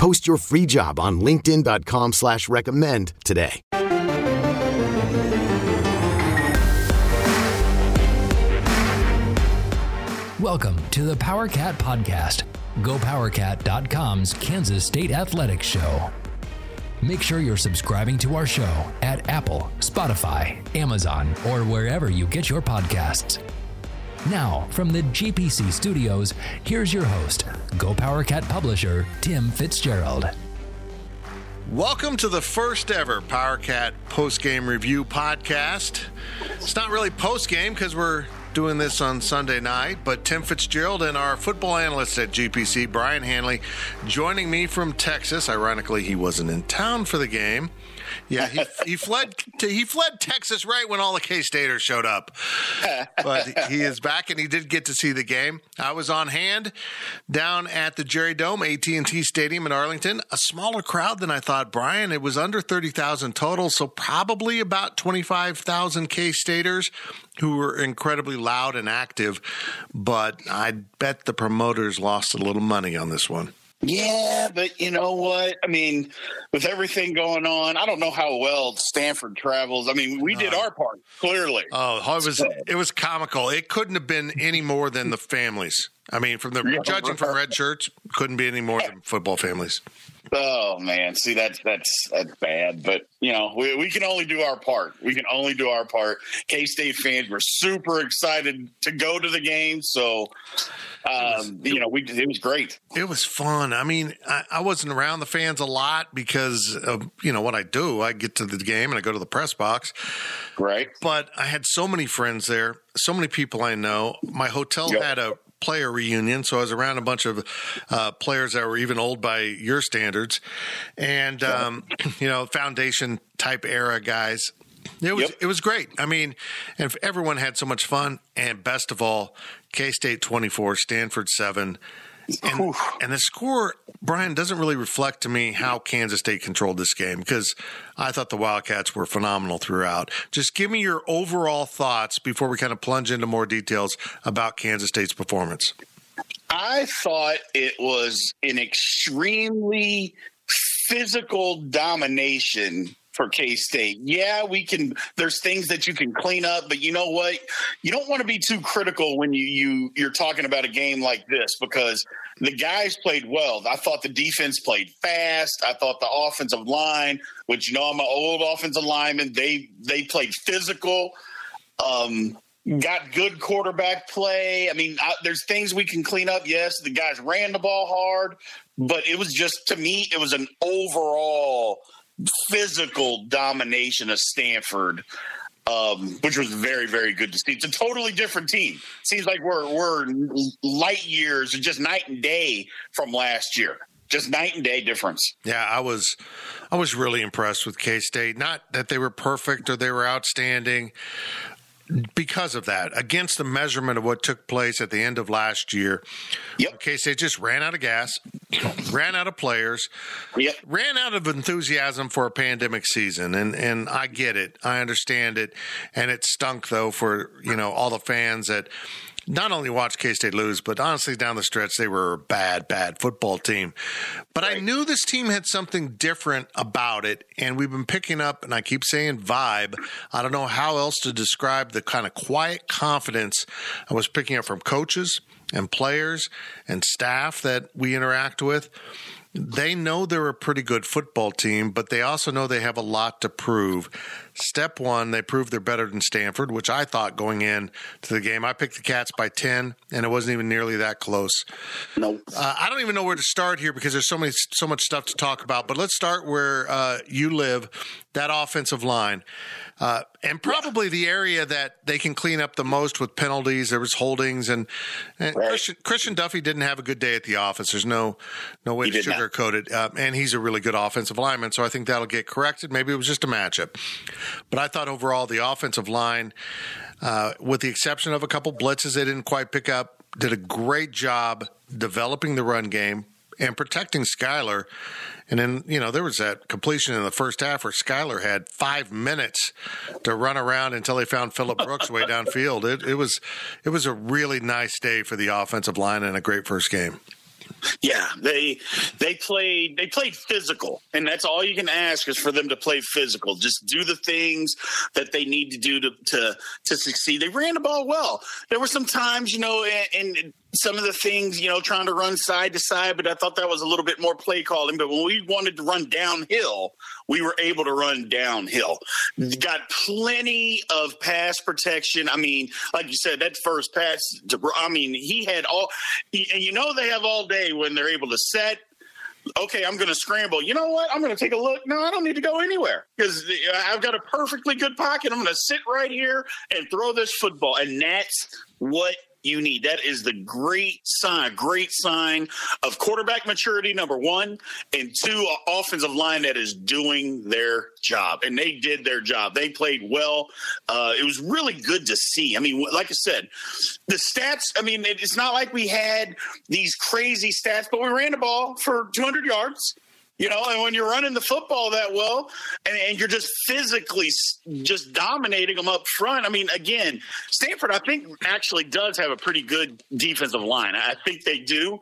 Post your free job on LinkedIn.com slash recommend today. Welcome to the PowerCat Podcast, GoPowerCat.com's Kansas State Athletics Show. Make sure you're subscribing to our show at Apple, Spotify, Amazon, or wherever you get your podcasts. Now, from the GPC studios, here's your host, Go PowerCat publisher, Tim Fitzgerald. Welcome to the first ever PowerCat post game review podcast. It's not really post game because we're doing this on Sunday night, but Tim Fitzgerald and our football analyst at GPC, Brian Hanley, joining me from Texas. Ironically, he wasn't in town for the game. Yeah, he, he fled to, he fled Texas right when all the K Staters showed up. But he is back, and he did get to see the game. I was on hand down at the Jerry Dome, AT and T Stadium in Arlington. A smaller crowd than I thought, Brian. It was under thirty thousand total, so probably about twenty five thousand K Staters who were incredibly loud and active. But I bet the promoters lost a little money on this one. Yeah, but you know what? I mean, with everything going on, I don't know how well Stanford travels. I mean, we did our part clearly. Oh, it was it was comical. It couldn't have been any more than the families. I mean, from the Yeah, judging from red shirts, couldn't be any more than football families. Oh man, see that's that's that's bad. But you know, we we can only do our part. We can only do our part. K State fans were super excited to go to the game, so um, you know, we it was great. It was fun. I mean, I, I wasn't around the fans a lot because of you know what I do. I get to the game and I go to the press box. Right? But I had so many friends there, so many people I know. My hotel Yep. had a player reunion, so I was around a bunch of uh, players that were even old by your standards, and um, you know, foundation type era guys. It was Yep. it was great. I mean, and everyone had so much fun. And best of all, K State twenty four, Stanford seven. And, and the score, Brian, doesn't really reflect to me how Kansas State controlled this game because I thought the Wildcats were phenomenal throughout. Just give me your overall thoughts before we kind of plunge into more details about Kansas State's performance. I thought it was an extremely physical domination for K State. Yeah, we can. There's things that you can clean up, but you know what? You don't want to be too critical when you you you're talking about a game like this because the guys played well. I thought the defense played fast. I thought the offensive line, which you know I'm an old offensive lineman, they they played physical. Um, got good quarterback play. I mean, I, there's things we can clean up. Yes, the guys ran the ball hard, but it was just to me, it was an overall physical domination of Stanford, um, which was very, very good to see. It's a totally different team. Seems like we're we're light years, just night and day from last year. Just night and day difference. Yeah, I was I was really impressed with K State. Not that they were perfect or they were outstanding because of that. Against the measurement of what took place at the end of last year. Yep. K State just ran out of gas, ran out of players, Yep. ran out of enthusiasm for a pandemic season and and I get it. I understand it. And it stunk though for, you know, all the fans that not only watched K State lose, but honestly, down the stretch, they were a bad, bad football team. But I knew this team had something different about it, and we've been picking up, and I keep saying vibe. I don't know how else to describe the kind of quiet confidence I was picking up from coaches and players and staff that we interact with. They know they're a pretty good football team, but they also know they have a lot to prove. Step one, they proved they're better than Stanford, which I thought going in to the game. I picked the Cats by 10, and it wasn't even nearly that close. Nope. Uh, I don't even know where to start here because there's so many, so much stuff to talk about. But let's start where uh, you live, that offensive line, uh, and probably the area that they can clean up the most with penalties. There was holdings, and, and Right. Christian, Christian Duffie didn't have a good day at the office. There's no no way He to did not. sugarcoat it. Uh, and he's a really good offensive lineman, so I think that'll get corrected. Maybe it was just a matchup. But I thought overall the offensive line, uh, with the exception of a couple blitzes they didn't quite pick up, did a great job developing the run game and protecting Skylar. And then, you know, there was that completion in the first half where Skylar had five minutes to run around until they found Phillip Brooks way downfield. It, it was it was a really nice day for the offensive line and a great first game. Yeah, they they played they played physical, and that's all you can ask is for them to play physical. Just do the things that they need to do to to to succeed. They ran the ball well. There were some times, you know, and, and some of the things, you know, trying to run side to side, but I thought that was a little bit more play calling. But when we wanted to run downhill, we were able to run downhill. Got plenty of pass protection. I mean, like you said, that first pass, I mean, he had all, and you know, they have all day when they're able to set, okay, I'm going to scramble. You know what? I'm going to take a look. No, I don't need to go anywhere because I've got a perfectly good pocket. I'm going to sit right here and throw this football. And that's what you need. That is the great sign, great sign of quarterback maturity, number one, and two, offensive line that is doing their job. And they did their job. They played well. Uh, it was really good to see. I mean, like I said, the stats, I mean, it's not like we had these crazy stats, but we ran the ball for 200 yards. You know, and when you're running the football that well and, and, you're just physically just dominating them up front, I mean, again, Stanford, I think, actually does have a pretty good defensive line. I think they do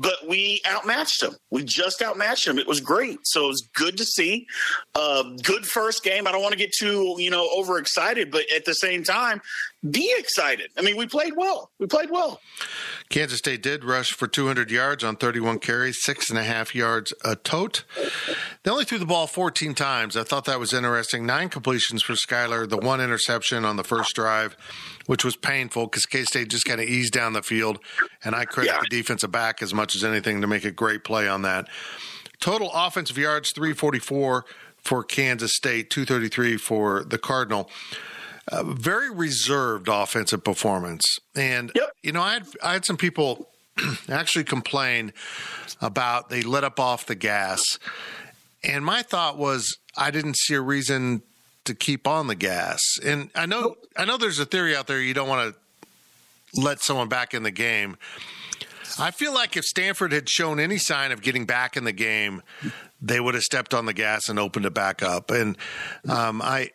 but we outmatched them. We just outmatched them. It was great. So it was good to see. Uh, good first game. I don't want to get too, you know, overexcited, but at the same time, be excited. I mean, we played well. We played well. Kansas State did rush for 200 yards on 31 carries, six and a half yards a tote. They only threw the ball 14 times. I thought that was interesting. Nine completions for Skylar, the one interception on the first drive which was painful because K State just kind of eased down the field. And I credit yeah. the defensive back as much as anything to make a great play on that. Total offensive yards 344 for Kansas State, 233 for the Cardinal. Uh, very reserved offensive performance. And, yep. you know, I had, I had some people actually complain about they let up off the gas. And my thought was, I didn't see a reason to keep on the gas. And I know I know there's a theory out there you don't want to let someone back in the game. I feel like if Stanford had shown any sign of getting back in the game, they would have stepped on the gas and opened it back up. And um, I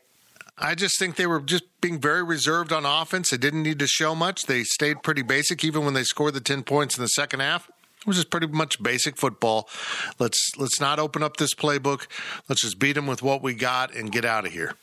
I just think they were just being very reserved on offense. They didn't need to show much. They stayed pretty basic, even when they scored the ten points in the second half. It was just pretty much basic football. Let's let's not open up this playbook. Let's just beat them with what we got and get out of here.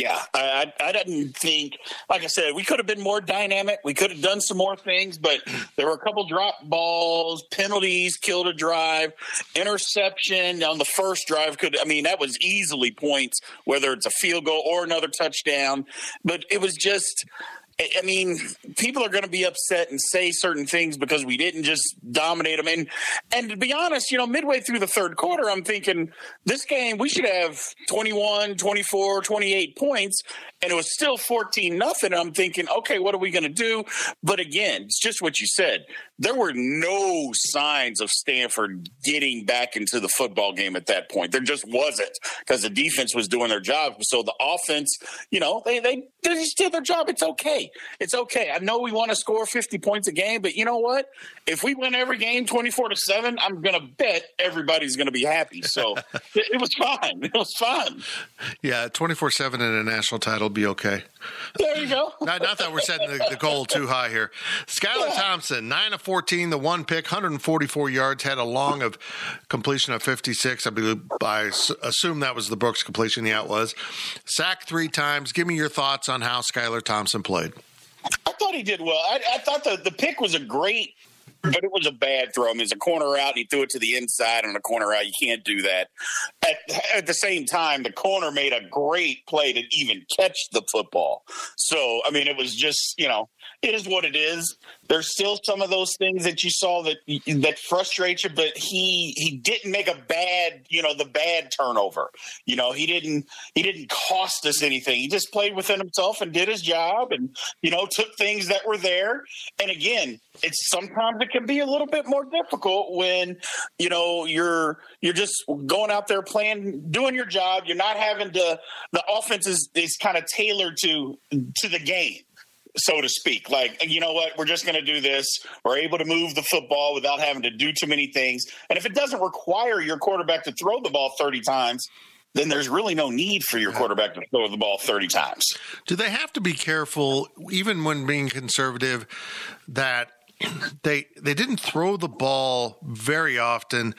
Yeah, I, I didn't think, like I said, we could have been more dynamic. We could have done some more things, but there were a couple drop balls, penalties, killed a drive, interception on the first drive. Could I mean that was easily points, whether it's a field goal or another touchdown. But it was just I mean, people are going to be upset and say certain things because we didn't just dominate them. And and to be honest, you know, midway through the third quarter, I'm thinking this game we should have 21, 24, 28 points, and it was still 14 nothing. I'm thinking, okay, what are we going to do? But again, it's just what you said. There were no signs of Stanford getting back into the football game at that point. There just wasn't because the defense was doing their job. So the offense, you know, they they, they just did their job. It's okay. It's okay. I know we want to score 50 points a game, but you know what? If we win every game 24 to 7, I'm going to bet everybody's going to be happy. So it, it, was fun. It was fun. Yeah, 24 7 in a national title be okay. There you go. not, not, that we're setting the, the, goal too high here. Skylar yeah. Thompson, 9 of 14, the one pick, 144 yards, had a long of completion of 56. I believe I assume that was the Brooks completion. Yeah, it was. Sacked three times. Give me your thoughts on how Skylar Thompson played. I thought he did well. I, I thought the, the pick was a great but it was a bad throw. I mean, it's a corner out. and He threw it to the inside on a corner out. You can't do that. At, at the same time, the corner made a great play to even catch the football. So, I mean, it was just, you know, it is what it is. there's still some of those things that you saw that that frustrate you, but he he didn't make a bad, you know, the bad turnover. You know, he didn't he didn't cost us anything. He just played within himself and did his job and you know, took things that were there. And again, it's sometimes can be a little bit more difficult when, you know, you're you're just going out there playing doing your job. You're not having to the offense is, is kind of tailored to to the game so to speak. Like, you know what? We're just going to do this. We're able to move the football without having to do too many things. And if it doesn't require your quarterback to throw the ball 30 times, then there's really no need for your quarterback to throw the ball 30 times. Do they have to be careful, even when being conservative, that they they didn't throw the ball very often,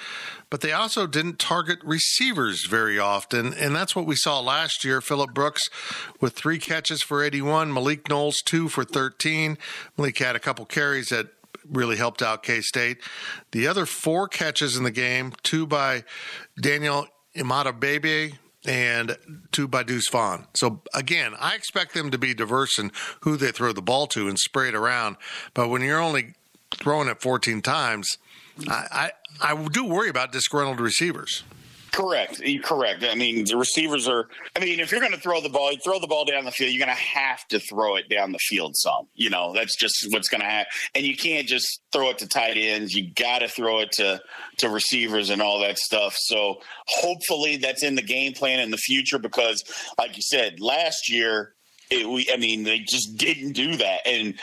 but they also didn't target receivers very often, and that's what we saw last year. Phillip Brooks with three catches for 81, Malik Knowles two for 13. Malik had a couple carries that really helped out K State. The other four catches in the game, two by Daniel Imatorbhebhe, and two by Deuce Vaughn. So again, I expect them to be diverse in who they throw the ball to and spray it around. But when you're only throwing it 14 times, I, I, I do worry about disgruntled receivers. Correct. Correct. I mean, the receivers are. I mean, if you're going to throw the ball, you throw the ball down the field. You're going to have to throw it down the field some. You know, that's just what's going to happen. And you can't just throw it to tight ends. You got to throw it to to receivers and all that stuff. So hopefully that's in the game plan in the future because, like you said, last year it, we, I mean, they just didn't do that. And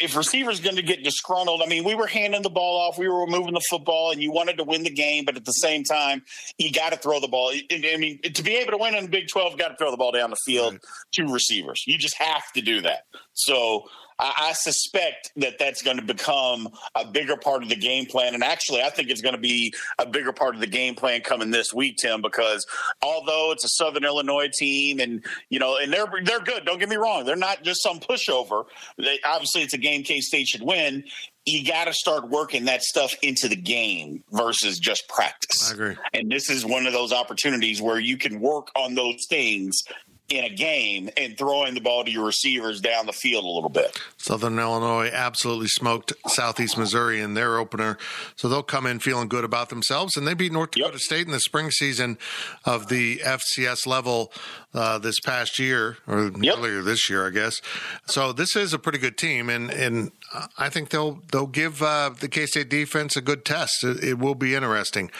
if receivers going to get disgruntled, I mean, we were handing the ball off, we were moving the football, and you wanted to win the game, but at the same time, you got to throw the ball. I mean, to be able to win in the Big Twelve, got to throw the ball down the field right. to receivers. You just have to do that. So I, I suspect that that's going to become a bigger part of the game plan. And actually, I think it's going to be a bigger part of the game plan coming this week, Tim, because although it's a Southern Illinois team, and you know, and they're they're good. Don't get me wrong; they're not just some pushover. They, obviously, it's a game K State should win you got to start working that stuff into the game versus just practice. I agree. And this is one of those opportunities where you can work on those things in a game and throwing the ball to your receivers down the field a little bit. Southern Illinois absolutely smoked Southeast Missouri in their opener, so they'll come in feeling good about themselves. And they beat North Dakota yep. State in the spring season of the FCS level uh, this past year or yep. earlier this year, I guess. So this is a pretty good team, and and I think they'll they'll give uh, the K State defense a good test. It, it, will be interesting.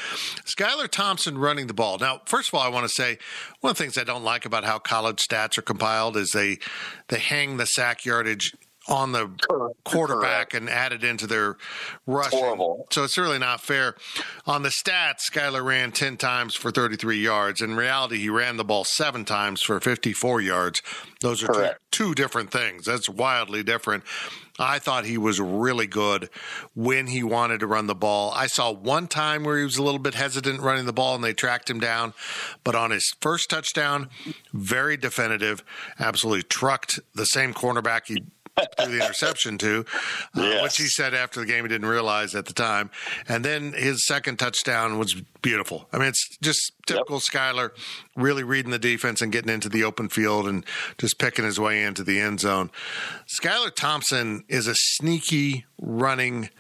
Skylar Thompson running the ball. Now, first of all, I want to say one of the things I don't like about how college stats are compiled is they they hang the sack yardage on the quarterback and added into their rushing. Horrible. So it's really not fair. On the stats, Skylar ran 10 times for 33 yards. In reality, he ran the ball seven times for 54 yards. Those are two, two, different things. That's wildly different. I thought he was really good when he wanted to run the ball. I saw one time where he was a little bit hesitant running the ball and they tracked him down. But on his first touchdown, very definitive, absolutely trucked the same cornerback he threw the interception to, uh, yes. which he said after the game he didn't realize at the time. And then his second touchdown was beautiful. I mean, it's just typical yep. Skylar, really reading the defense and getting into the open field and just picking his way into the end zone. Skylar Thompson is a sneaky running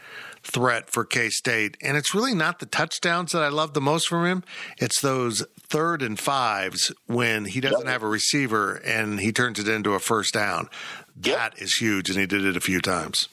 threat for K State. And it's really not the touchdowns that I love the most from him. It's those third and fives when he doesn't have a receiver and he turns it into a first down. That yep. is huge, and he did it a few times.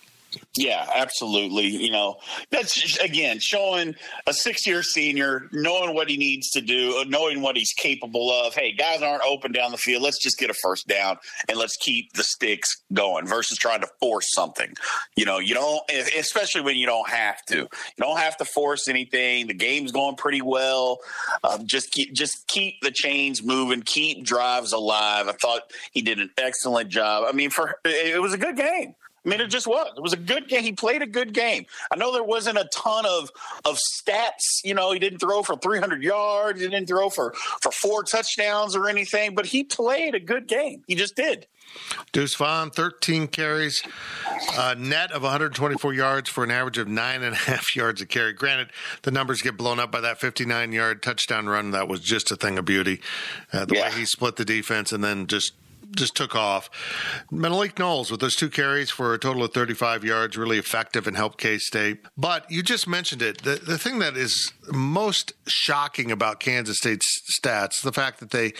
Yeah, absolutely. You know, that's again showing a six year senior, knowing what he needs to do, knowing what he's capable of. Hey, guys aren't open down the field. Let's just get a first down and let's keep the sticks going versus trying to force something. You know, you don't, especially when you don't have to. You don't have to force anything. The game's going pretty well. Um, just keep, just keep the chains moving, keep drives alive. I thought he did an excellent job. I mean, for it was a good game. I mean, it just was. It was a good game. He played a good game. I know there wasn't a ton of of stats. You know, he didn't throw for 300 yards. He didn't throw for for four touchdowns or anything. But he played a good game. He just did. Deuce Vaughn, 13 carries, uh, net of 124 yards for an average of nine and a half yards a carry. Granted, the numbers get blown up by that 59 yard touchdown run. That was just a thing of beauty. Uh, the yeah. way he split the defense and then just just took off. Malik Knowles with those two carries for a total of 35 yards, really effective and helped K State. But you just mentioned it. The, the thing that is most shocking about Kansas State's stats, the fact that they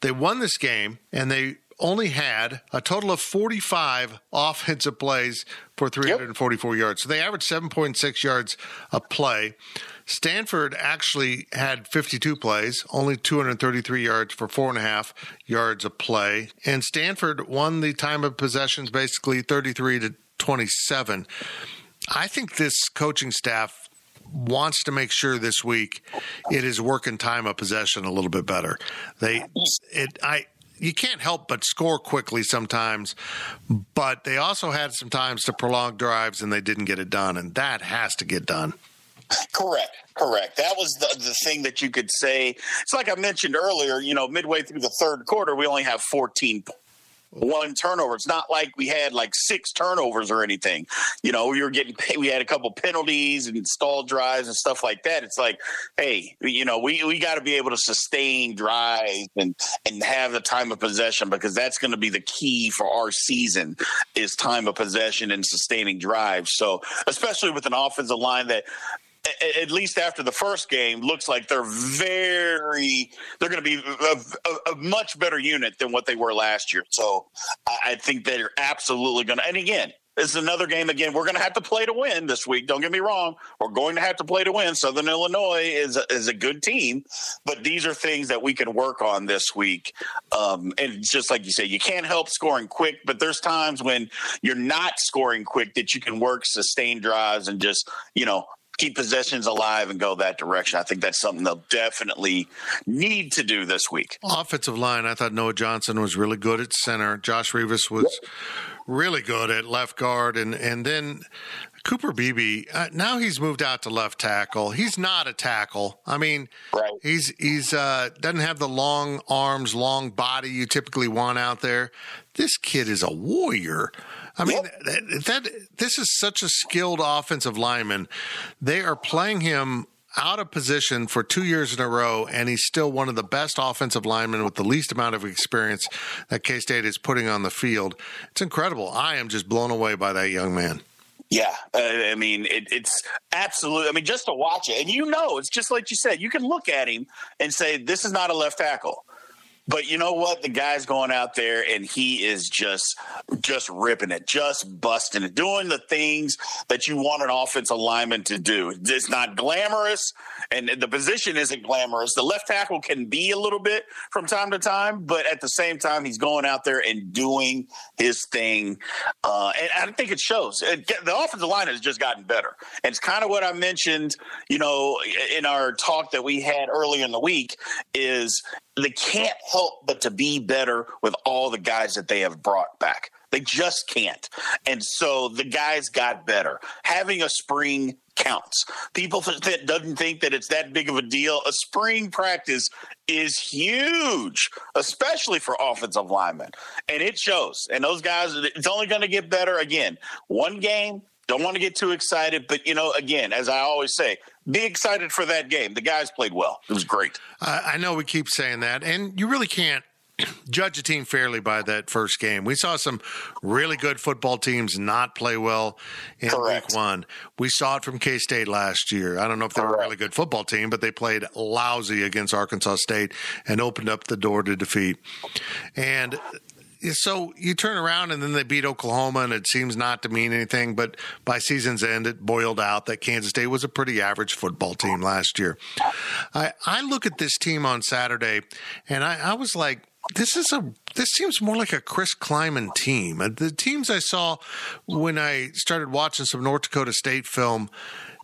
they won this game and they only had a total of 45 offensive plays for 344 yep. yards. So they averaged 7.6 yards a play. Stanford actually had 52 plays, only 233 yards for four and a half yards a play. And Stanford won the time of possessions basically 33 to 27. I think this coaching staff wants to make sure this week it is working time of possession a little bit better. They it I you can't help but score quickly sometimes, but they also had some times to prolong drives and they didn't get it done, and that has to get done. Correct. Correct. That was the, the thing that you could say. It's like I mentioned earlier, you know, midway through the third quarter, we only have 14 one turnover. It's not like we had like six turnovers or anything. You know, we were getting we had a couple penalties and stalled drives and stuff like that. It's like, hey, you know, we we got to be able to sustain drives and and have the time of possession because that's going to be the key for our season is time of possession and sustaining drives. So, especially with an offensive line that at least after the first game, looks like they're very they're going to be a, a, a, much better unit than what they were last year. So I think they're absolutely going to. And again, this is another game. Again, we're going to have to play to win this week. Don't get me wrong. We're going to have to play to win. Southern Illinois is a, is a good team, but these are things that we can work on this week. Um, and just like you say, you can't help scoring quick, but there's times when you're not scoring quick that you can work sustained drives and just you know keep possessions alive and go that direction. I think that's something they'll definitely need to do this week. Offensive line, I thought Noah Johnson was really good at center. Josh Rivas was really good at left guard, and and then Cooper Beebe. Uh, now he's moved out to left tackle. He's not a tackle. I mean, right. he's he's uh, doesn't have the long arms, long body you typically want out there. This kid is a warrior. I mean, that, that this is such a skilled offensive lineman. They are playing him out of position for two years in a row, and he's still one of the best offensive linemen with the least amount of experience that K State is putting on the field. It's incredible. I am just blown away by that young man. Yeah, uh, I mean it, it's absolutely. I mean, just to watch it, and you know, it's just like you said. You can look at him and say, "This is not a left tackle." But you know what? The guy's going out there and he is just just ripping it, just busting it, doing the things that you want an offensive lineman to do. It's not glamorous, and the position isn't glamorous. The left tackle can be a little bit from time to time, but at the same time, he's going out there and doing his thing. Uh, and I think it shows. It, the offensive line has just gotten better, and it's kind of what I mentioned, you know, in our talk that we had earlier in the week. Is they can't help but to be better with all the guys that they have brought back. They just can't. And so the guys got better. Having a spring counts. People that doesn't think that it's that big of a deal. A spring practice is huge, especially for offensive linemen. And it shows. And those guys, it's only going to get better again. One game, don't want to get too excited, but you know, again, as I always say, be excited for that game. The guys played well. It was great. Uh, I know we keep saying that, and you really can't judge a team fairly by that first game. We saw some really good football teams not play well in Correct. week one. We saw it from K State last year. I don't know if they were a really good football team, but they played lousy against Arkansas State and opened up the door to defeat. And so you turn around and then they beat Oklahoma, and it seems not to mean anything. But by season's end, it boiled out that Kansas State was a pretty average football team last year. I, I look at this team on Saturday, and I, I was like, this is a this seems more like a Chris Klieman team. Uh, the teams I saw when I started watching some North Dakota State film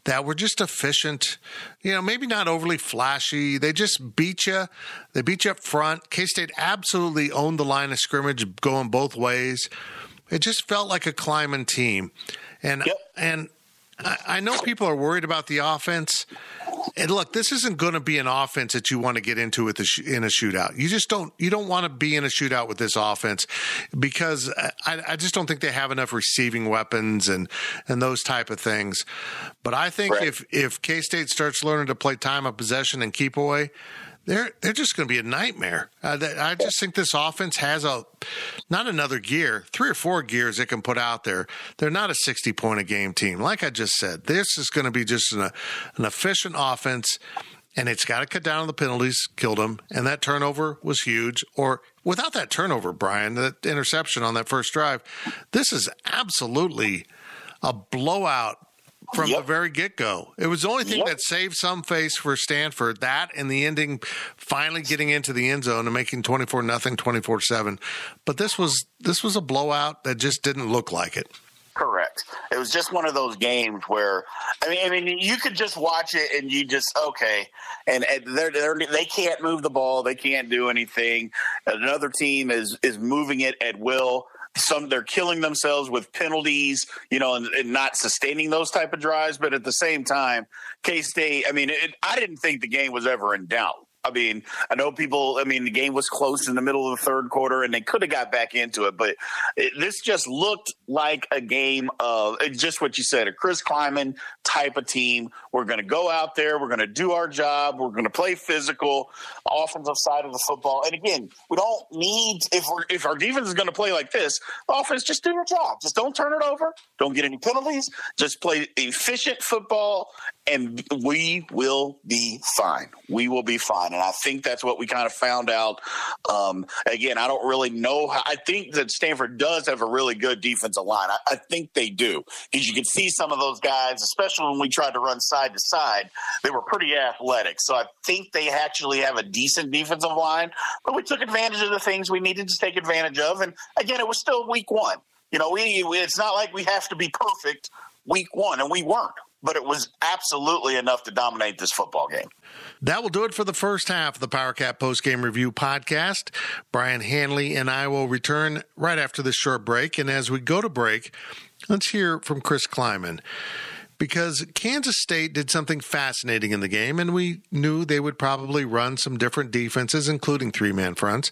that were just efficient. You know, maybe not overly flashy. They just beat you. They beat you up front. K State absolutely owned the line of scrimmage, going both ways. It just felt like a Klieman team, and yep. and I know people are worried about the offense. And look, this isn't going to be an offense that you want to get into with sh- in a shootout. You just don't. You don't want to be in a shootout with this offense because I, I just don't think they have enough receiving weapons and and those type of things. But I think right. if if K State starts learning to play time of possession and keep away, they're they're just going to be a nightmare. Uh, I just think this offense has a not another gear, three or four gears it can put out there. They're not a sixty point a game team, like I just said. This is going to be just an, an efficient offense, and it's got to cut down on the penalties. Killed them, and that turnover was huge. Or without that turnover, Brian, that interception on that first drive, this is absolutely a blowout from yep. the very get go. It was the only thing yep. that saved some face for Stanford. That and the ending, finally getting into the end zone and making twenty four nothing, twenty four seven. But this was this was a blowout that just didn't look like it. Correct. It was just one of those games where I mean, I mean, you could just watch it and you just okay, and, and they're, they're they can't move the ball, they can't do anything. Another team is is moving it at will some they're killing themselves with penalties, you know, and, and not sustaining those type of drives. But at the same time, K State, I mean, it, I didn't think the game was ever in doubt. I mean, I know people. I mean, the game was close in the middle of the third quarter, and they could have got back into it. But it, this just looked like a game of just what you said, a Chris Klieman type of team. We're going to go out there. We're going to do our job. We're going to play physical, offensive side of the football. And again, we don't need if we're if our defense is going to play like this, offense just do your job. Just don't turn it over. Don't get any penalties. Just play efficient football, and we will be fine. We will be fine. And I think that's what we kind of found out. Um, again, I don't really know. How, I think that Stanford does have a really good defensive line. I, I think they do because you can see some of those guys, especially when we tried to run side to side, they were pretty athletic. So I think they actually have a decent defensive line, but we took advantage of the things we needed to take advantage of. And again, it was still week one. You know, we, it's not like we have to be perfect week one, and we weren't but it was absolutely enough to dominate this football game. That will do it for the first half of the PowerCat Post Game Review podcast. Brian Hanley and I will return right after this short break. And as we go to break, let's hear from Chris Klieman. Because Kansas State did something fascinating in the game, and we knew they would probably run some different defenses, including three man fronts.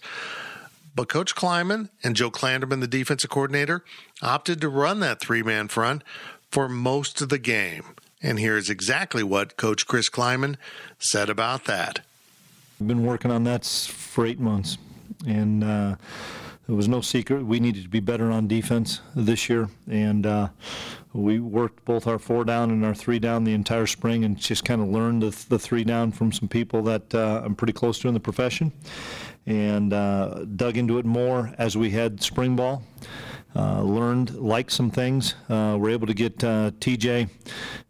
But Coach Klieman and Joe Klanderman, the defensive coordinator, opted to run that three man front for most of the game. And here's exactly what Coach Chris Klieman said about that. I've been working on that for eight months, and uh, it was no secret we needed to be better on defense this year. And uh, we worked both our four down and our three down the entire spring, and just kind of learned the, the, three down from some people that uh, I'm pretty close to in the profession, and uh, dug into it more as we had spring ball. Uh, learned, liked some things. Uh, we're able to get uh, TJ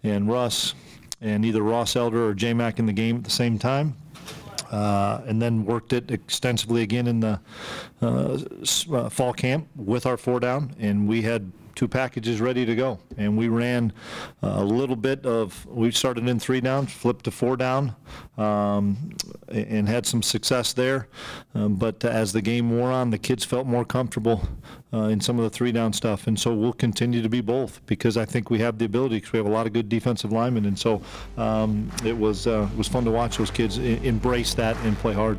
and Russ and either Ross Elder or J Mac in the game at the same time. Uh, and then worked it extensively again in the uh, uh, fall camp with our four down, and we had two packages ready to go. And we ran a little bit of, we started in three down, flipped to four down, um, and had some success there. Um, but as the game wore on, the kids felt more comfortable uh, in some of the three down stuff. And so we'll continue to be both because I think we have the ability because we have a lot of good defensive linemen. And so um, it was uh, it was fun to watch those kids embrace that and play hard.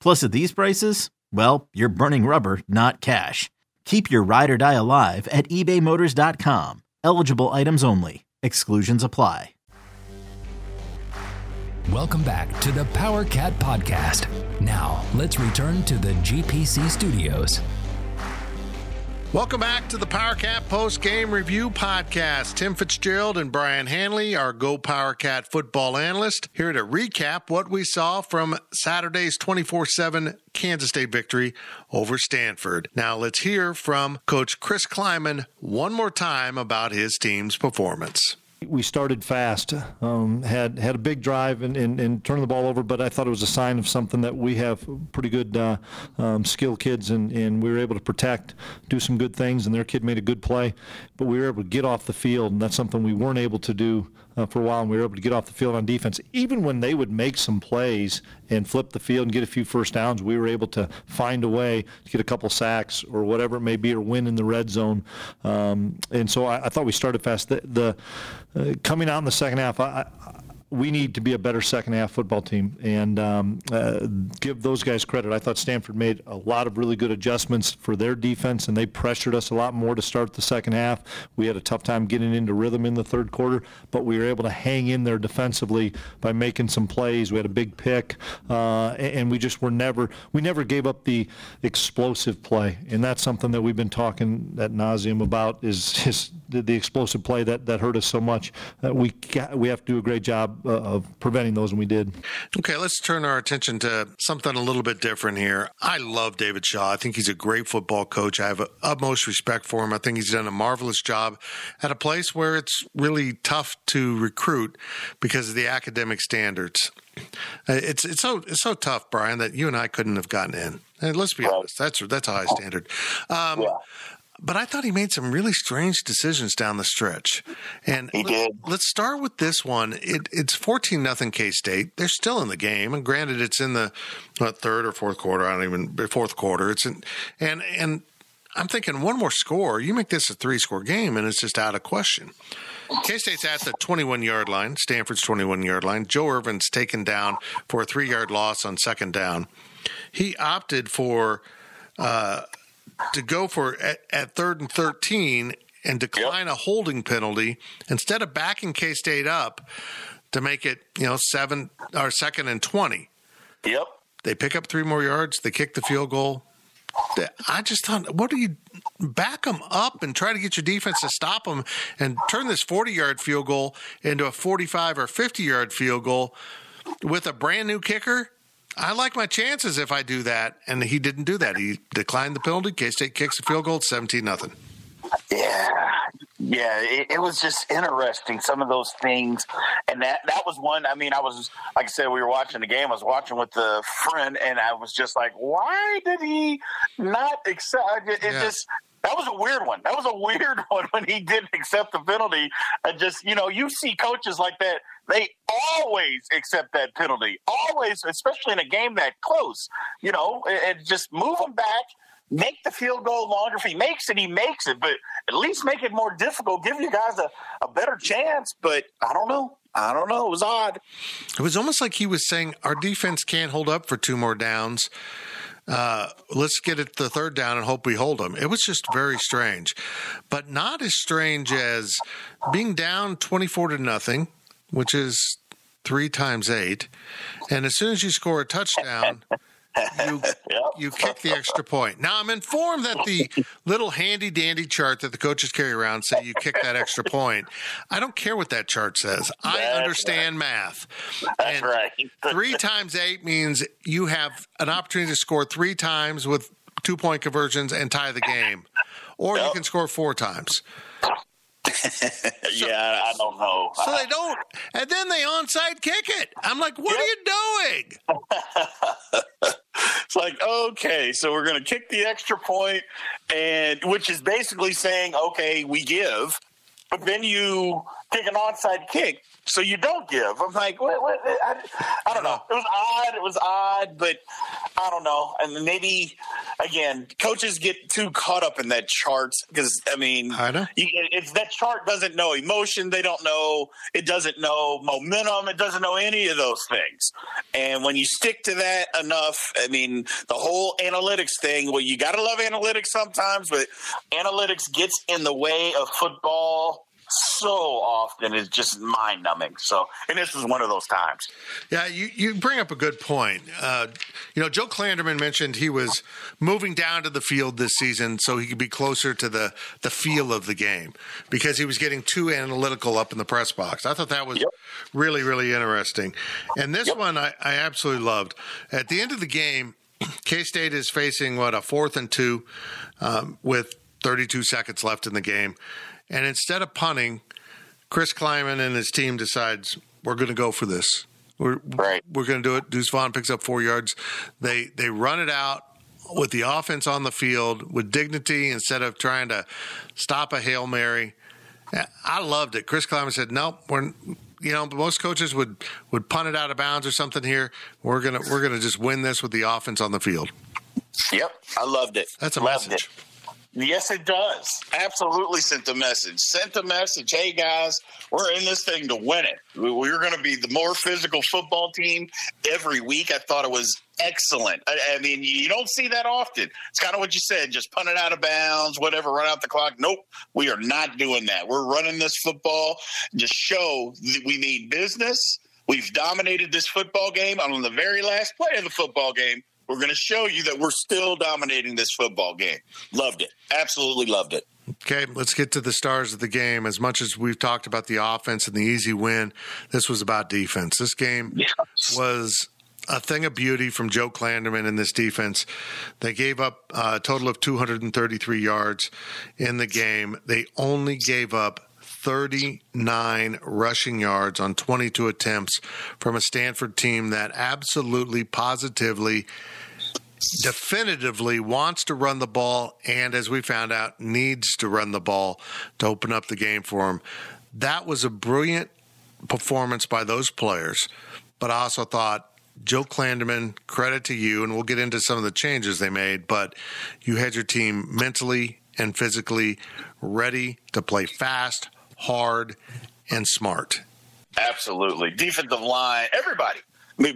Plus, at these prices, well, you're burning rubber, not cash. Keep your ride or die alive at ebaymotors.com. Eligible items only. Exclusions apply. Welcome back to the Power Cat Podcast. Now, let's return to the GPC studios. Welcome back to the PowerCat Post Game Review Podcast. Tim Fitzgerald and Brian Hanley, our Go PowerCat football analyst, here to recap what we saw from Saturday's 24 7 Kansas State victory over Stanford. Now let's hear from Coach Chris Klieman one more time about his team's performance we started fast, um, had had a big drive and, and, and turned the ball over, but I thought it was a sign of something that we have pretty good uh, um, skilled kids, and, and we were able to protect, do some good things, and their kid made a good play, but we were able to get off the field, and that's something we weren't able to do uh, for a while, and we were able to get off the field on defense. Even when they would make some plays and flip the field and get a few first downs, we were able to find a way to get a couple sacks or whatever it may be, or win in the red zone. Um, and so I, I, thought we started fast. The, the uh, coming out in the second half, I, we need to be a better second half football team and um, uh, give those guys credit. I thought Stanford made a lot of really good adjustments for their defense, and they pressured us a lot more to start the second half. We had a tough time getting into rhythm in the third quarter, but we were able to hang in there defensively by making some plays. We had a big pick, uh, and we just were never we never gave up the explosive play, and that's something that we've been talking at nauseum about is, is the, explosive play that, that hurt us so much. Uh, we got, we have to do a great job uh, of preventing those, and we did. Okay, let's turn our attention to something a little bit different here. I love David Shaw. I think he's a great football coach. I have utmost respect for him. I think he's done a marvelous job at a place where it's really tough to recruit because of the academic standards. Uh, it's it's so it's so tough, Brian, that you and I couldn't have gotten in. And let's be honest, that's that's a high standard. Um, yeah but I thought he made some really strange decisions down the stretch. And he did. Let's start with this one. It, it's fourteen nothing K State. They're still in the game, and granted, it's in the what, third or fourth quarter. I don't even fourth quarter. It's in, and and I'm thinking one more score. You make this a three score game, and it's just out of question. K State's at the 21 yard line, Stanford's 21 yard line. Joe Ervin's taken down for a three yard loss on second down. He opted for uh, to go for at, at third and 13 and decline yep. a holding penalty instead of backing K State up to make it, you know, seven or second and 20. Yep. They pick up three more yards. They kick the field goal. I just thought, what do you back them up and try to get your defense to stop them and turn this 40 yard field goal into a 45 or 50 yard field goal with a brand new kicker? I like my chances if I do that. And he didn't do that. He declined the penalty. K State kicks a field goal, 17 nothing. Yeah. Yeah, it, it, was just interesting. Some of those things, and that that was one. I mean, I was like I said, we were watching the game. I was watching with a friend, and I was just like, "Why did he not accept?" It, it yeah. just that was a weird one. That was a weird one when he didn't accept the penalty. And just you know, you see coaches like that they always accept that penalty. Always, especially in a game that close. You know, and, and just move them back make the field goal longer. If he makes it, he makes it, but at least make it more difficult. Give you guys a, a better chance. But I don't know. I don't know. It was odd. It was almost like he was saying, Our defense can't hold up for two more downs. Uh, let's get it to the third down and hope we hold them. It was just very strange, but not as strange as being down 24 to nothing which is three times eight. And as soon as you score a touchdown, you yep. you kick the extra point. Now I'm informed that the little handy dandy chart that the coaches carry around say you kick that extra point. I don't care what that chart says. That's I understand right. math. That's and right. three times eight means you have an opportunity to score three times with two point conversions and tie the game, or yep. you can score four times. yeah, I don't know. So they don't, and then they onside kick it. I'm like, what yep. are you doing? it's like, okay, so we're going to kick the extra point, and which is basically saying, okay, we give, but then you kick an onside kick, so you don't give. I'm like, what? what I, I, don't know. It was odd. It was odd, but I don't know. And maybe again, coaches get too caught up in that chart because I mean, I know. you, it's that chart doesn't know emotion. They don't know. It doesn't know momentum. It doesn't know any of those things. And when you stick to that enough, I mean, the whole analytics thing. Well, you got to love analytics sometimes, but analytics gets in the way of football so often is just mind numbing. So, and this was one of those times. Yeah, you, you bring up a good point. Uh, you know, Joe Klanderman mentioned he was moving down to the field this season so he could be closer to the, the feel of the game because he was getting too analytical up in the press box. I thought that was Yep. really, really interesting. And this one I, I absolutely loved. At the end of the game, K State is facing what a fourth and two um, with 32 seconds left in the game, and instead of punting, Chris Klieman and his team decides we're going to go for this. We're Right. we're going to do it. Deuce Vaughn picks up four yards. They they run it out with the offense on the field with dignity instead of trying to stop a hail mary. I loved it. Chris Klieman said, "Nope, we're." You know, most coaches would would punt it out of bounds or something here. We're gonna we're gonna just win this with the offense on the field. Yep, I loved it. That's a Loved message. It. Yes, it does. Absolutely sent a message. Sent a message. Hey, guys, we're in this thing to win it. We- We're going to be the more physical football team every week. I thought it was excellent. I, I mean, you don't see that often. It's kind of what you said just punt it out of bounds, whatever, run out the clock. Nope, we are not doing that. We're running this football to show that we mean business. We've dominated this football game. On the very last play of the football game, we're going to show you that we're still dominating this football game. Loved it. Absolutely loved it. Okay, let's get to the stars of the game. As much as we've talked about the offense and the easy win, this was about defense. This game Yes. was a thing of beauty from Joe Klanderman in this defense. They gave up uh, a total of 233 yards in the game. They only gave up 39 rushing yards on 22 attempts from a Stanford team that absolutely, positively, definitively wants to run the ball and, as we found out, needs to run the ball to open up the game for him. That was a brilliant performance by those players, but I also thought Joe Klanderman, credit to you, and we'll get into some of the changes they made, but you had your team mentally and physically ready to play fast, hard, and smart. Absolutely. Defensive line, everybody.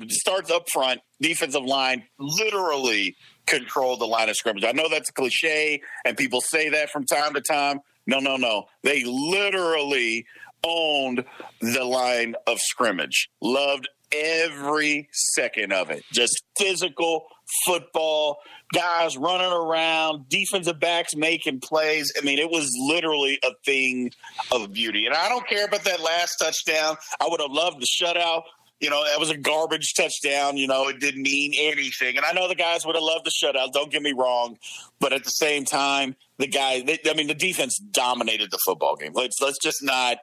Starts up front. Defensive line literally controlled the line of scrimmage. I know that's a cliche, and people say that from time to time. No, no, no. They literally owned the line of scrimmage. Loved every second of it. Just physical football, guys running around, defensive backs making plays. I mean, it was literally a thing of beauty. And I don't care about that last touchdown. I would have loved the shutout. You know, that was a garbage touchdown. You know, it didn't mean anything. And I know the guys would have loved the shutout. Don't get me wrong, but at the same time, the guy. They, I mean, the defense dominated the football game. Let's let's just not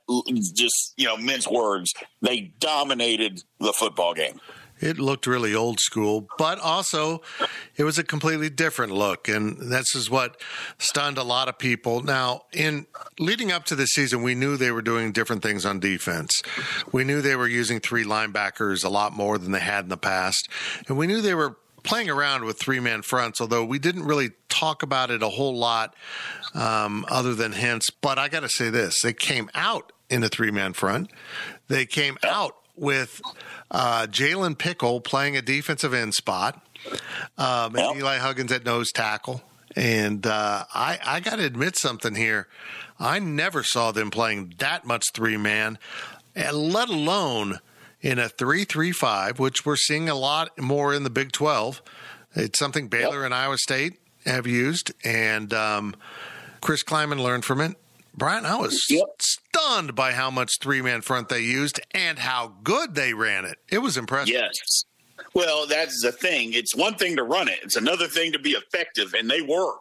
just you know mince words. They dominated the football game. It looked really old school, but also it was a completely different look. And this is what stunned a lot of people. Now, in leading up to the season, we knew they were doing different things on defense. We knew they were using three linebackers a lot more than they had in the past. And we knew they were playing around with three man fronts, although we didn't really talk about it a whole lot um, other than hints. But I got to say this they came out in a three man front, they came out with uh, Jalen Pickle playing a defensive end spot, um, and Yep. Eli Huggins at nose tackle. And uh, I, I got to admit something here. I never saw them playing that much three man, let alone in a three-three-five, which we're seeing a lot more in the Big 12. It's something Baylor and Iowa State have used, and um, Chris Klieman learned from it. Brian, I was Yep. stunned by how much three man front they used and how good they ran it. It was impressive. Yes. Well, that's the thing. It's one thing to run it. It's another thing to be effective, and they were.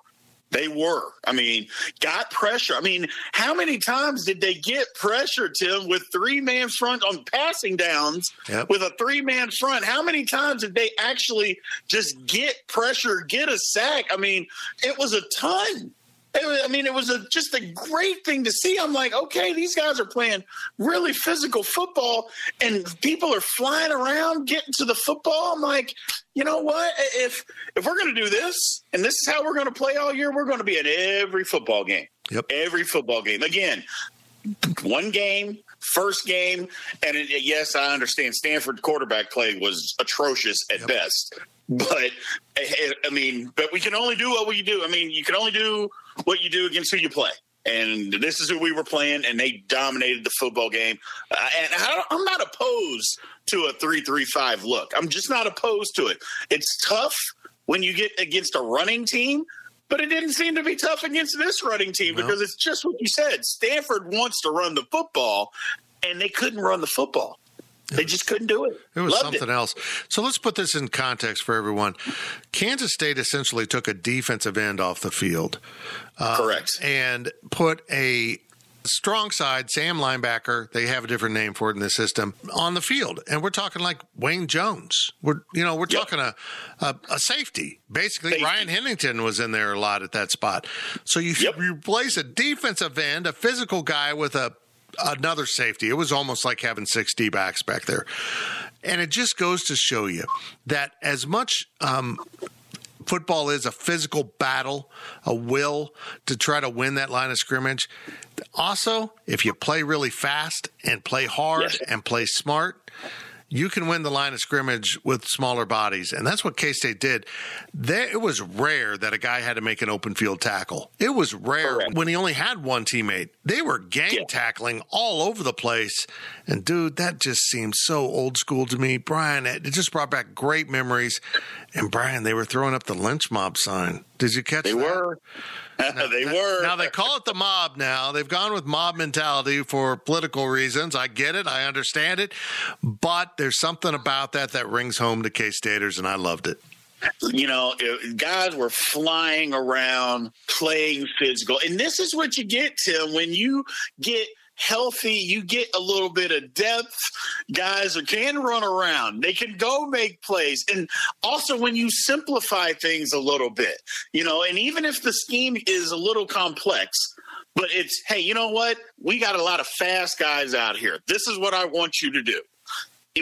They were. I mean, got pressure. I mean, how many times did they get pressure, Tim, with three man front on passing downs Yep. with a three man front? How many times did they actually just get pressure, get a sack? I mean, it was a ton. I mean, it was a, just a great thing to see. I'm like, okay, these guys are playing really physical football, and people are flying around getting to the football. I'm like, you know what? If if we're going to do this, and this is how we're going to play all year, we're going to be at every football game. Yep. Every football game. Again, one game, first game, and it, yes, I understand Stanford quarterback play was atrocious at yep. best. But eh, eh, I mean, but we can only do what we do. I mean, you can only do what you do against who you play. And this is who we were playing, and they dominated the football game. Uh, and I am not opposed to a three-three-five look. I'm just not opposed to it. It's tough when you get against a running team, but it didn't seem to be tough against this running team no. because it's just what you said. Stanford wants to run the football, and they couldn't run the football. They just couldn't do it. It was Loved something it. else. So let's put this in context for everyone. Kansas State essentially took a defensive end off the field. Uh, Correct. And put a strong side, Sam linebacker, they have a different name for it in the system, on the field. And we're talking like Wayne Jones. We're you know, we're yep. talking a, a, a safety. Basically, safety. Ryan Hennington was in there a lot at that spot. So you yep. replace a defensive end, a physical guy with a another safety. It was almost like having six D backs back there. And it just goes to show you that as much um, football is a physical battle, a will to try to win that line of scrimmage. Also, if you play really fast and play hard yes. and play smart, you can win the line of scrimmage with smaller bodies. And that's what K State did. There, it was rare that a guy had to make an open field tackle. It was rare Correct. when he only had one teammate. They were gang yeah. tackling all over the place. And dude, that just seems so old school to me. Brian, it just brought back great memories. And Brian, they were throwing up the lynch mob sign. Did you catch they that? They were. They were. Now they call it the mob now. They've gone with mob mentality for political reasons. I get it. I understand it. But there's something about that that rings home to K Staters, and I loved it you know, guys were flying around playing physical. And this is what you get, Tim, when you get healthy, you get a little bit of depth. Guys can run around, they can go make plays. And also, when you simplify things a little bit, you know, and even if the scheme is a little complex, but it's, hey, you know what? We got a lot of fast guys out here. This is what I want you to do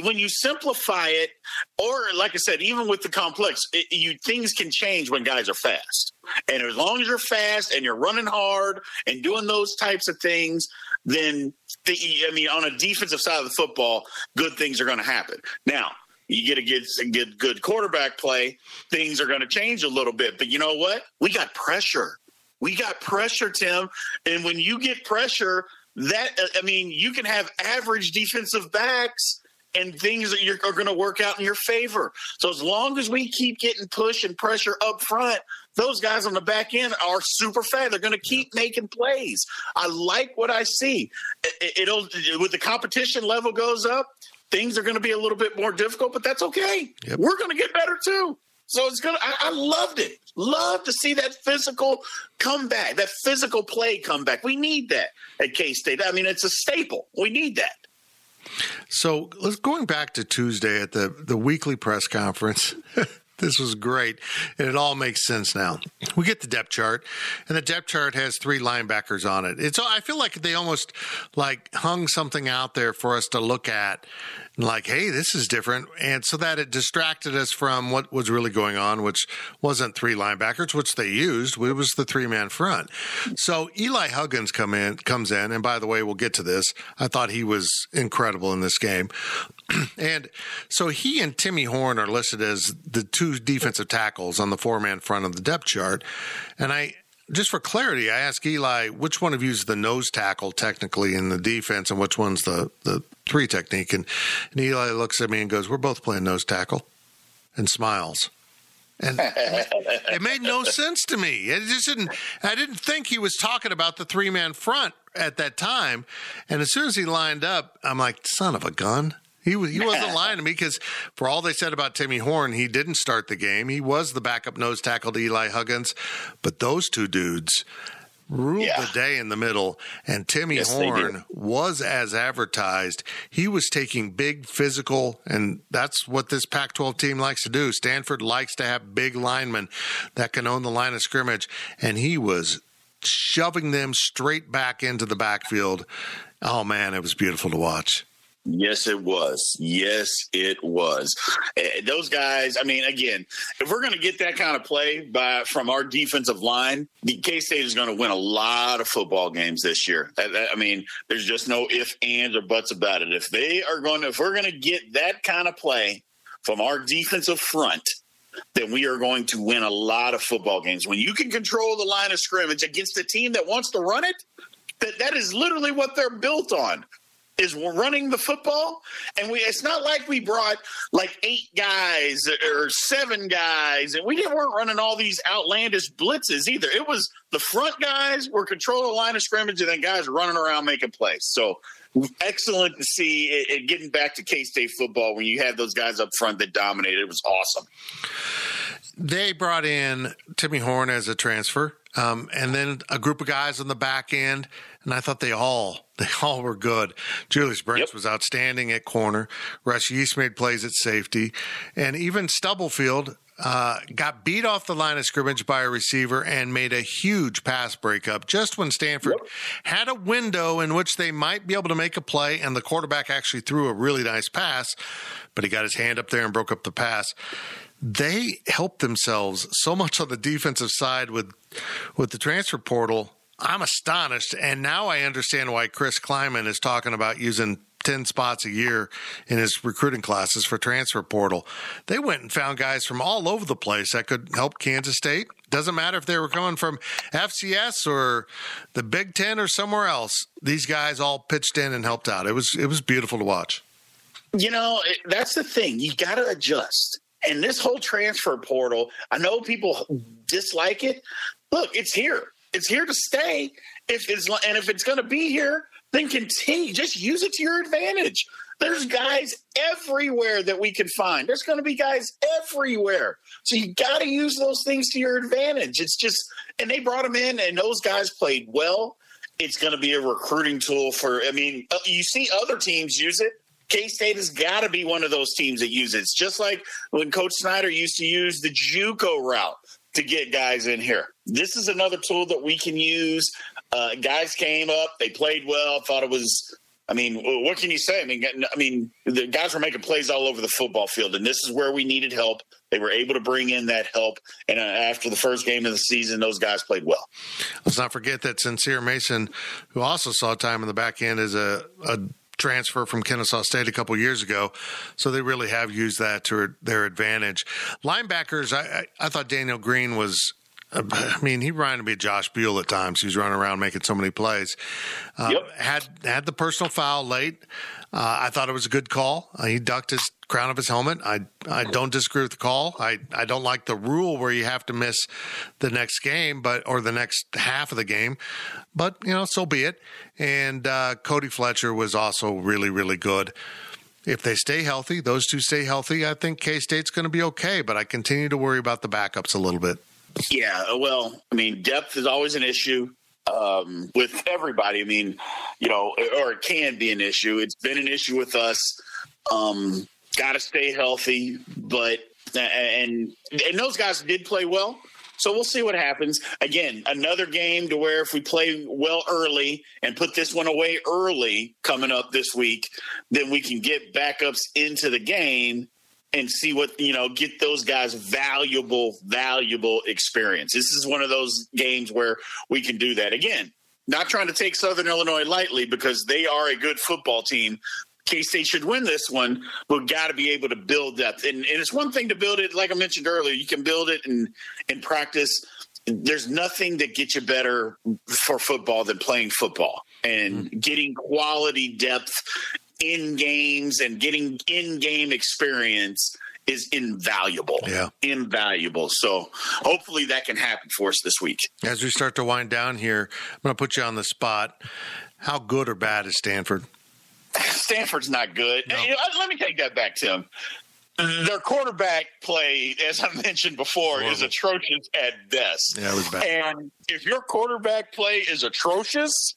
when you simplify it, or like I said, even with the complex, it, you things can change when guys are fast. And as long as you're fast and you're running hard and doing those types of things, then the, I mean, on a defensive side of the football, good things are going to happen. Now, you get a good, good, good quarterback play, things are going to change a little bit. But you know what? We got pressure. We got pressure, Tim. And when you get pressure, that I mean, you can have average defensive backs and things that are going to work out in your favor. So as long as we keep getting push and pressure up front, those guys on the back end are super fast. They're going to keep making plays. I like what I see. It'll with the competition level goes up, things are going to be a little bit more difficult, but that's okay. Yep. We're going to get better too. So it's gonna. I, I, loved it. Love to see that physical comeback, that physical play comeback. We need that at K State. I mean, it's a staple. We need that. So let's going back to Tuesday at the the weekly press conference. This was great. And it all makes sense now. We get the depth chart, and the depth chart has three linebackers on it. It's I feel like they almost like hung something out there for us to look at like, hey, this is different. And so that it distracted us from what was really going on, which wasn't three linebackers, which they used. It was the three man front. So Eli Huggins come in, comes in. And by the way, we'll get to this. I thought he was incredible in this game. and so he and Timmy Horn are listed as the two defensive tackles on the four man front of the depth chart. And I, just for clarity, I asked Eli which one of you is the nose tackle technically in the defense and which one's the, the three technique. And, and Eli looks at me and goes, We're both playing nose tackle and smiles. And it made no sense to me. It just didn't. I didn't think he was talking about the three man front at that time. And as soon as he lined up, I'm like, son of a gun. He was he wasn't lying to me because for all they said about Timmy Horn, he didn't start the game. He was the backup nose tackle to Eli Huggins, but those two dudes ruled yeah. the day in the middle. And Timmy yes, Horn was as advertised. He was taking big physical, and that's what this Pac 12 team likes to do. Stanford likes to have big linemen that can own the line of scrimmage, and he was shoving them straight back into the backfield. Oh man, it was beautiful to watch. Yes, it was. Yes, it was. Those guys. I mean, again, if we're going to get that kind of play by from our defensive line, the K State is going to win a lot of football games this year. I, I mean, there's just no if, ands, or buts about it. If they are going to, if we're going to get that kind of play from our defensive front, then we are going to win a lot of football games. When you can control the line of scrimmage against a team that wants to run it, that that is literally what they're built on is running the football. And we it's not like we brought like eight guys or seven guys. And we didn't weren't running all these outlandish blitzes either. It was the front guys were controlling the line of scrimmage and then guys running around making plays. So excellent to see it, it getting back to k-state football when you had those guys up front that dominated. It was awesome. They brought in timmy horn as a transfer um, and then a group of guys on the back end and I thought they all they all were good. Julius Brents yep. was outstanding at corner. Russ Yeast made plays at safety, and even Stubblefield uh, got beat off the line of scrimmage by a receiver and made a huge pass breakup just when Stanford yep. had a window in which they might be able to make a play, and the quarterback actually threw a really nice pass, but he got his hand up there and broke up the pass. They helped themselves so much on the defensive side with with the transfer portal I'm astonished. And now I understand why Chris Klieman is talking about using 10 spots a year in his recruiting classes for transfer portal. They went and found guys from all over the place that could help Kansas State. Doesn't matter if they were coming from FCS or the Big 10 or somewhere else. These guys all pitched in and helped out. It was it was beautiful to watch. You know, that's the thing. You got to adjust. And this whole transfer portal, I know people dislike it. Look, it's here it's here to stay. If it's and if it's going to be here, then continue. Just use it to your advantage. There's guys everywhere that we can find. There's going to be guys everywhere. So you got to use those things to your advantage. It's just, and they brought them in, and those guys played well. It's going to be a recruiting tool for. I mean, uh, you see other teams use it. K State has got to be one of those teams that use it. It's just like when Coach Snyder used to use the JUCO route to get guys in here. This is another tool that we can use. Uh, guys came up, they played well. Thought it was. I mean, what can you say? I mean, I mean, the guys were making plays all over the football field, and this is where we needed help. They were able to bring in that help, and uh, after the first game of the season, those guys played well. Let's not forget that Sincere Mason, who also saw time in the back end as a, a transfer from Kennesaw State a couple years ago, so they really have used that to their advantage. Linebackers, I, I, I thought Daniel Green was. Uh, I mean, he reminded me of Josh Buhl at times. He's running around making so many plays. Uh, yep. Had had the personal foul late. Uh, I thought it was a good call. Uh, he ducked his crown of his helmet. I I don't disagree with the call. I, I don't like the rule where you have to miss the next game, but or the next half of the game. But you know, so be it. And uh, Cody Fletcher was also really really good. If they stay healthy, those two stay healthy, I think K State's going to be okay. But I continue to worry about the backups a little bit. Yeah, well, I mean, depth is always an issue um, with everybody. I mean, you know, or it can be an issue. It's been an issue with us. Um, Got to stay healthy, but uh, and and those guys did play well. So we'll see what happens. Again, another game to where if we play well early and put this one away early coming up this week, then we can get backups into the game and see what you know get those guys valuable valuable experience this is one of those games where we can do that again not trying to take southern illinois lightly because they are a good football team K-State should win this one, but got to be able to build depth. And, and it's one thing to build it, like I mentioned earlier, you can build it and in practice. There's nothing that gets you better for football than playing football and mm-hmm. getting quality depth in games and getting in game experience is invaluable. Yeah. Invaluable. So hopefully that can happen for us this week. As we start to wind down here, I'm going to put you on the spot. How good or bad is Stanford? Stanford's not good. No. You know, let me take that back, Tim. Their quarterback play, as I mentioned before, is atrocious at best. Yeah, it was bad. And if your quarterback play is atrocious,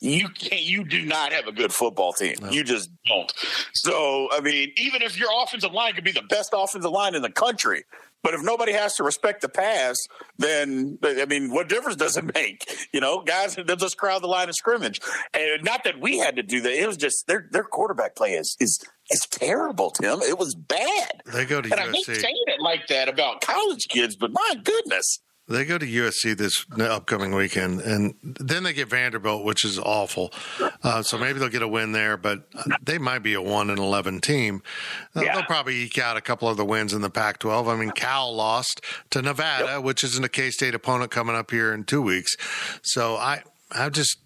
you can't you do not have a good football team. No. You just don't. So I mean, even if your offensive line could be the best offensive line in the country, But if nobody has to respect the pass, then I mean, what difference does it make? You know, guys, they'll just crowd the line of scrimmage. And not that we had to do that. It was just their their quarterback play is is is terrible, Tim. It was bad. They go to and USC. I hate saying it like that about college kids, but my goodness. They go to USC this upcoming weekend, and then they get Vanderbilt, which is awful. Uh, so maybe they'll get a win there, but they might be a one and eleven team. They'll, Yeah. they'll probably eke out a couple of the wins in the Pac-12. I mean, Cal lost to Nevada, which isn't a K-State opponent coming up here in two weeks. So I, I just.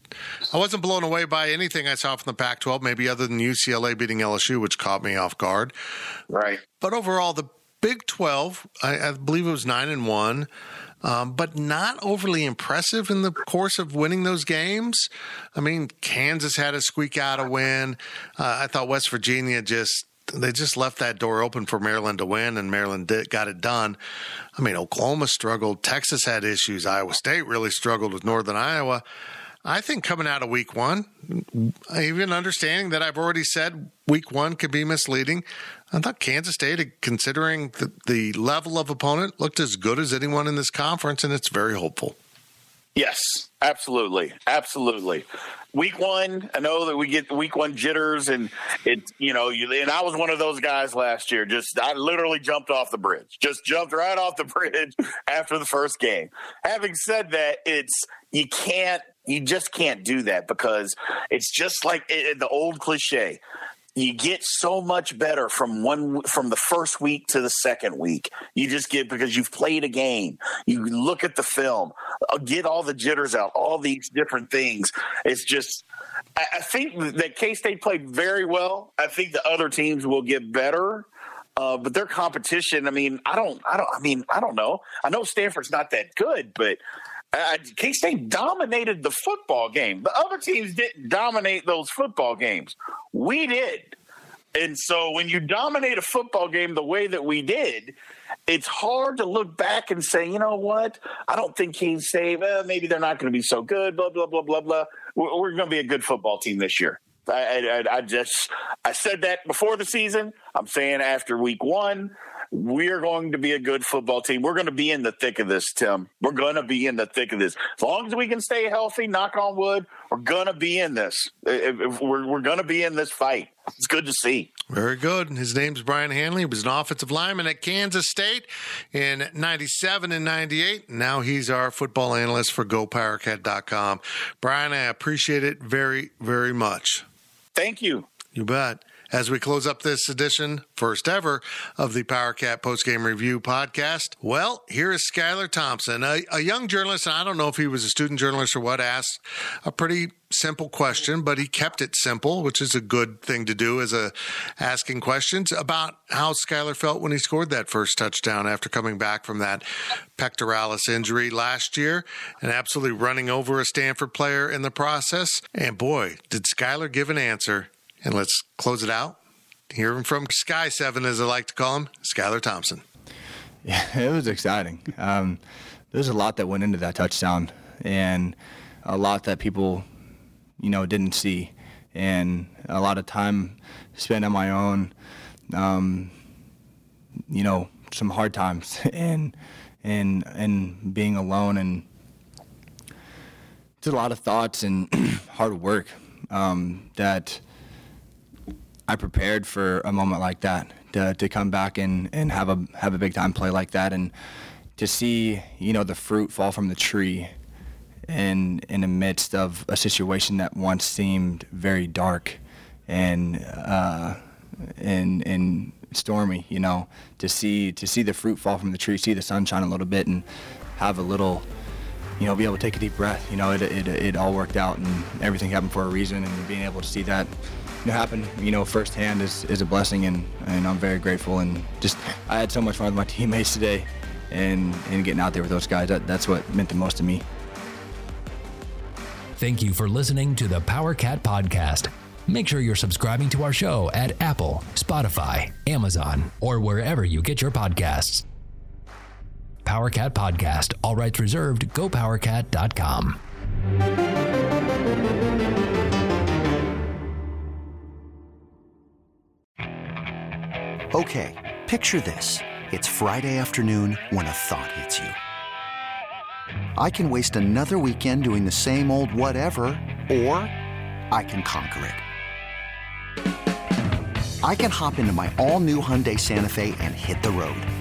I wasn't blown away by anything I saw from the Pac 12, maybe other than UCLA beating LSU, which caught me off guard. Right. But overall, the Big 12, I, I believe it was 9 and 1. Um, but not overly impressive in the course of winning those games. I mean, Kansas had to squeak out a win. Uh, I thought West Virginia just they just left that door open for Maryland to win, and Maryland did, got it done. I mean, Oklahoma struggled. Texas had issues. Iowa State really struggled with Northern Iowa. I think coming out of week one, even understanding that I've already said week one could be misleading, I thought Kansas State, considering the, the level of opponent, looked as good as anyone in this conference, and it's very hopeful. Yes, absolutely, absolutely. Week one, I know that we get week one jitters, and it, you know, you, and I was one of those guys last year. Just I literally jumped off the bridge, just jumped right off the bridge after the first game. Having said that, it's you can't, you just can't do that because it's just like it, the old cliche you get so much better from one from the first week to the second week. You just get because you've played a game. You look at the film, uh, get all the jitters out, all these different things. It's just I, think that K State played very well. I think the other teams will get better. Uh, but their competition, I mean, I don't, I don't, I mean, I don't know. I know Stanford's not that good, but uh, K State dominated the football game. The other teams didn't dominate those football games. We did. And so when you dominate a football game the way that we did, it's hard to look back and say, you know what? I don't think K State, eh, maybe they're not going to be so good, blah, blah, blah, blah, blah. We're going to be a good football team this year. I, I, I just, I said that before the season. I'm saying after week one, we're going to be a good football team. We're going to be in the thick of this, Tim. We're going to be in the thick of this. As long as we can stay healthy, knock on wood, we're going to be in this. We're we're going to be in this fight. It's good to see. Very good. His name's Brian Hanley. He was an offensive lineman at Kansas State in 97 and 98. Now he's our football analyst for GoPowerCat.com. Brian, I appreciate it very, very much. Thank you. You bet. As we close up this edition, first ever of the PowerCat Postgame Review podcast, well, here is Skylar Thompson, a, a young journalist, and I don't know if he was a student journalist or what, asked a pretty simple question, but he kept it simple, which is a good thing to do as a asking questions about how Skylar felt when he scored that first touchdown after coming back from that pectoralis injury last year and absolutely running over a Stanford player in the process. And boy, did Skylar give an answer. And let's close it out. Hearing from Sky Seven, as I like to call him, Skylar Thompson. Yeah, it was exciting. Um, there's a lot that went into that touchdown, and a lot that people, you know, didn't see, and a lot of time spent on my own. Um, you know, some hard times, and and and being alone, and just a lot of thoughts and hard work um, that I prepared for a moment like that to, to come back and, and have a have a big time play like that and to see you know the fruit fall from the tree in in the midst of a situation that once seemed very dark and uh, and and stormy you know to see to see the fruit fall from the tree see the sun shine a little bit and have a little you know be able to take a deep breath you know it, it, it all worked out and everything happened for a reason and being able to see that happen, you know, firsthand is, is a blessing, and, and I'm very grateful. And just, I had so much fun with my teammates today, and, and getting out there with those guys. That, that's what meant the most to me. Thank you for listening to the Power Cat Podcast. Make sure you're subscribing to our show at Apple, Spotify, Amazon, or wherever you get your podcasts. PowerCat Podcast, all rights reserved, gopowercat.com. Okay, picture this. It's Friday afternoon when a thought hits you. I can waste another weekend doing the same old whatever, or I can conquer it. I can hop into my all new Hyundai Santa Fe and hit the road.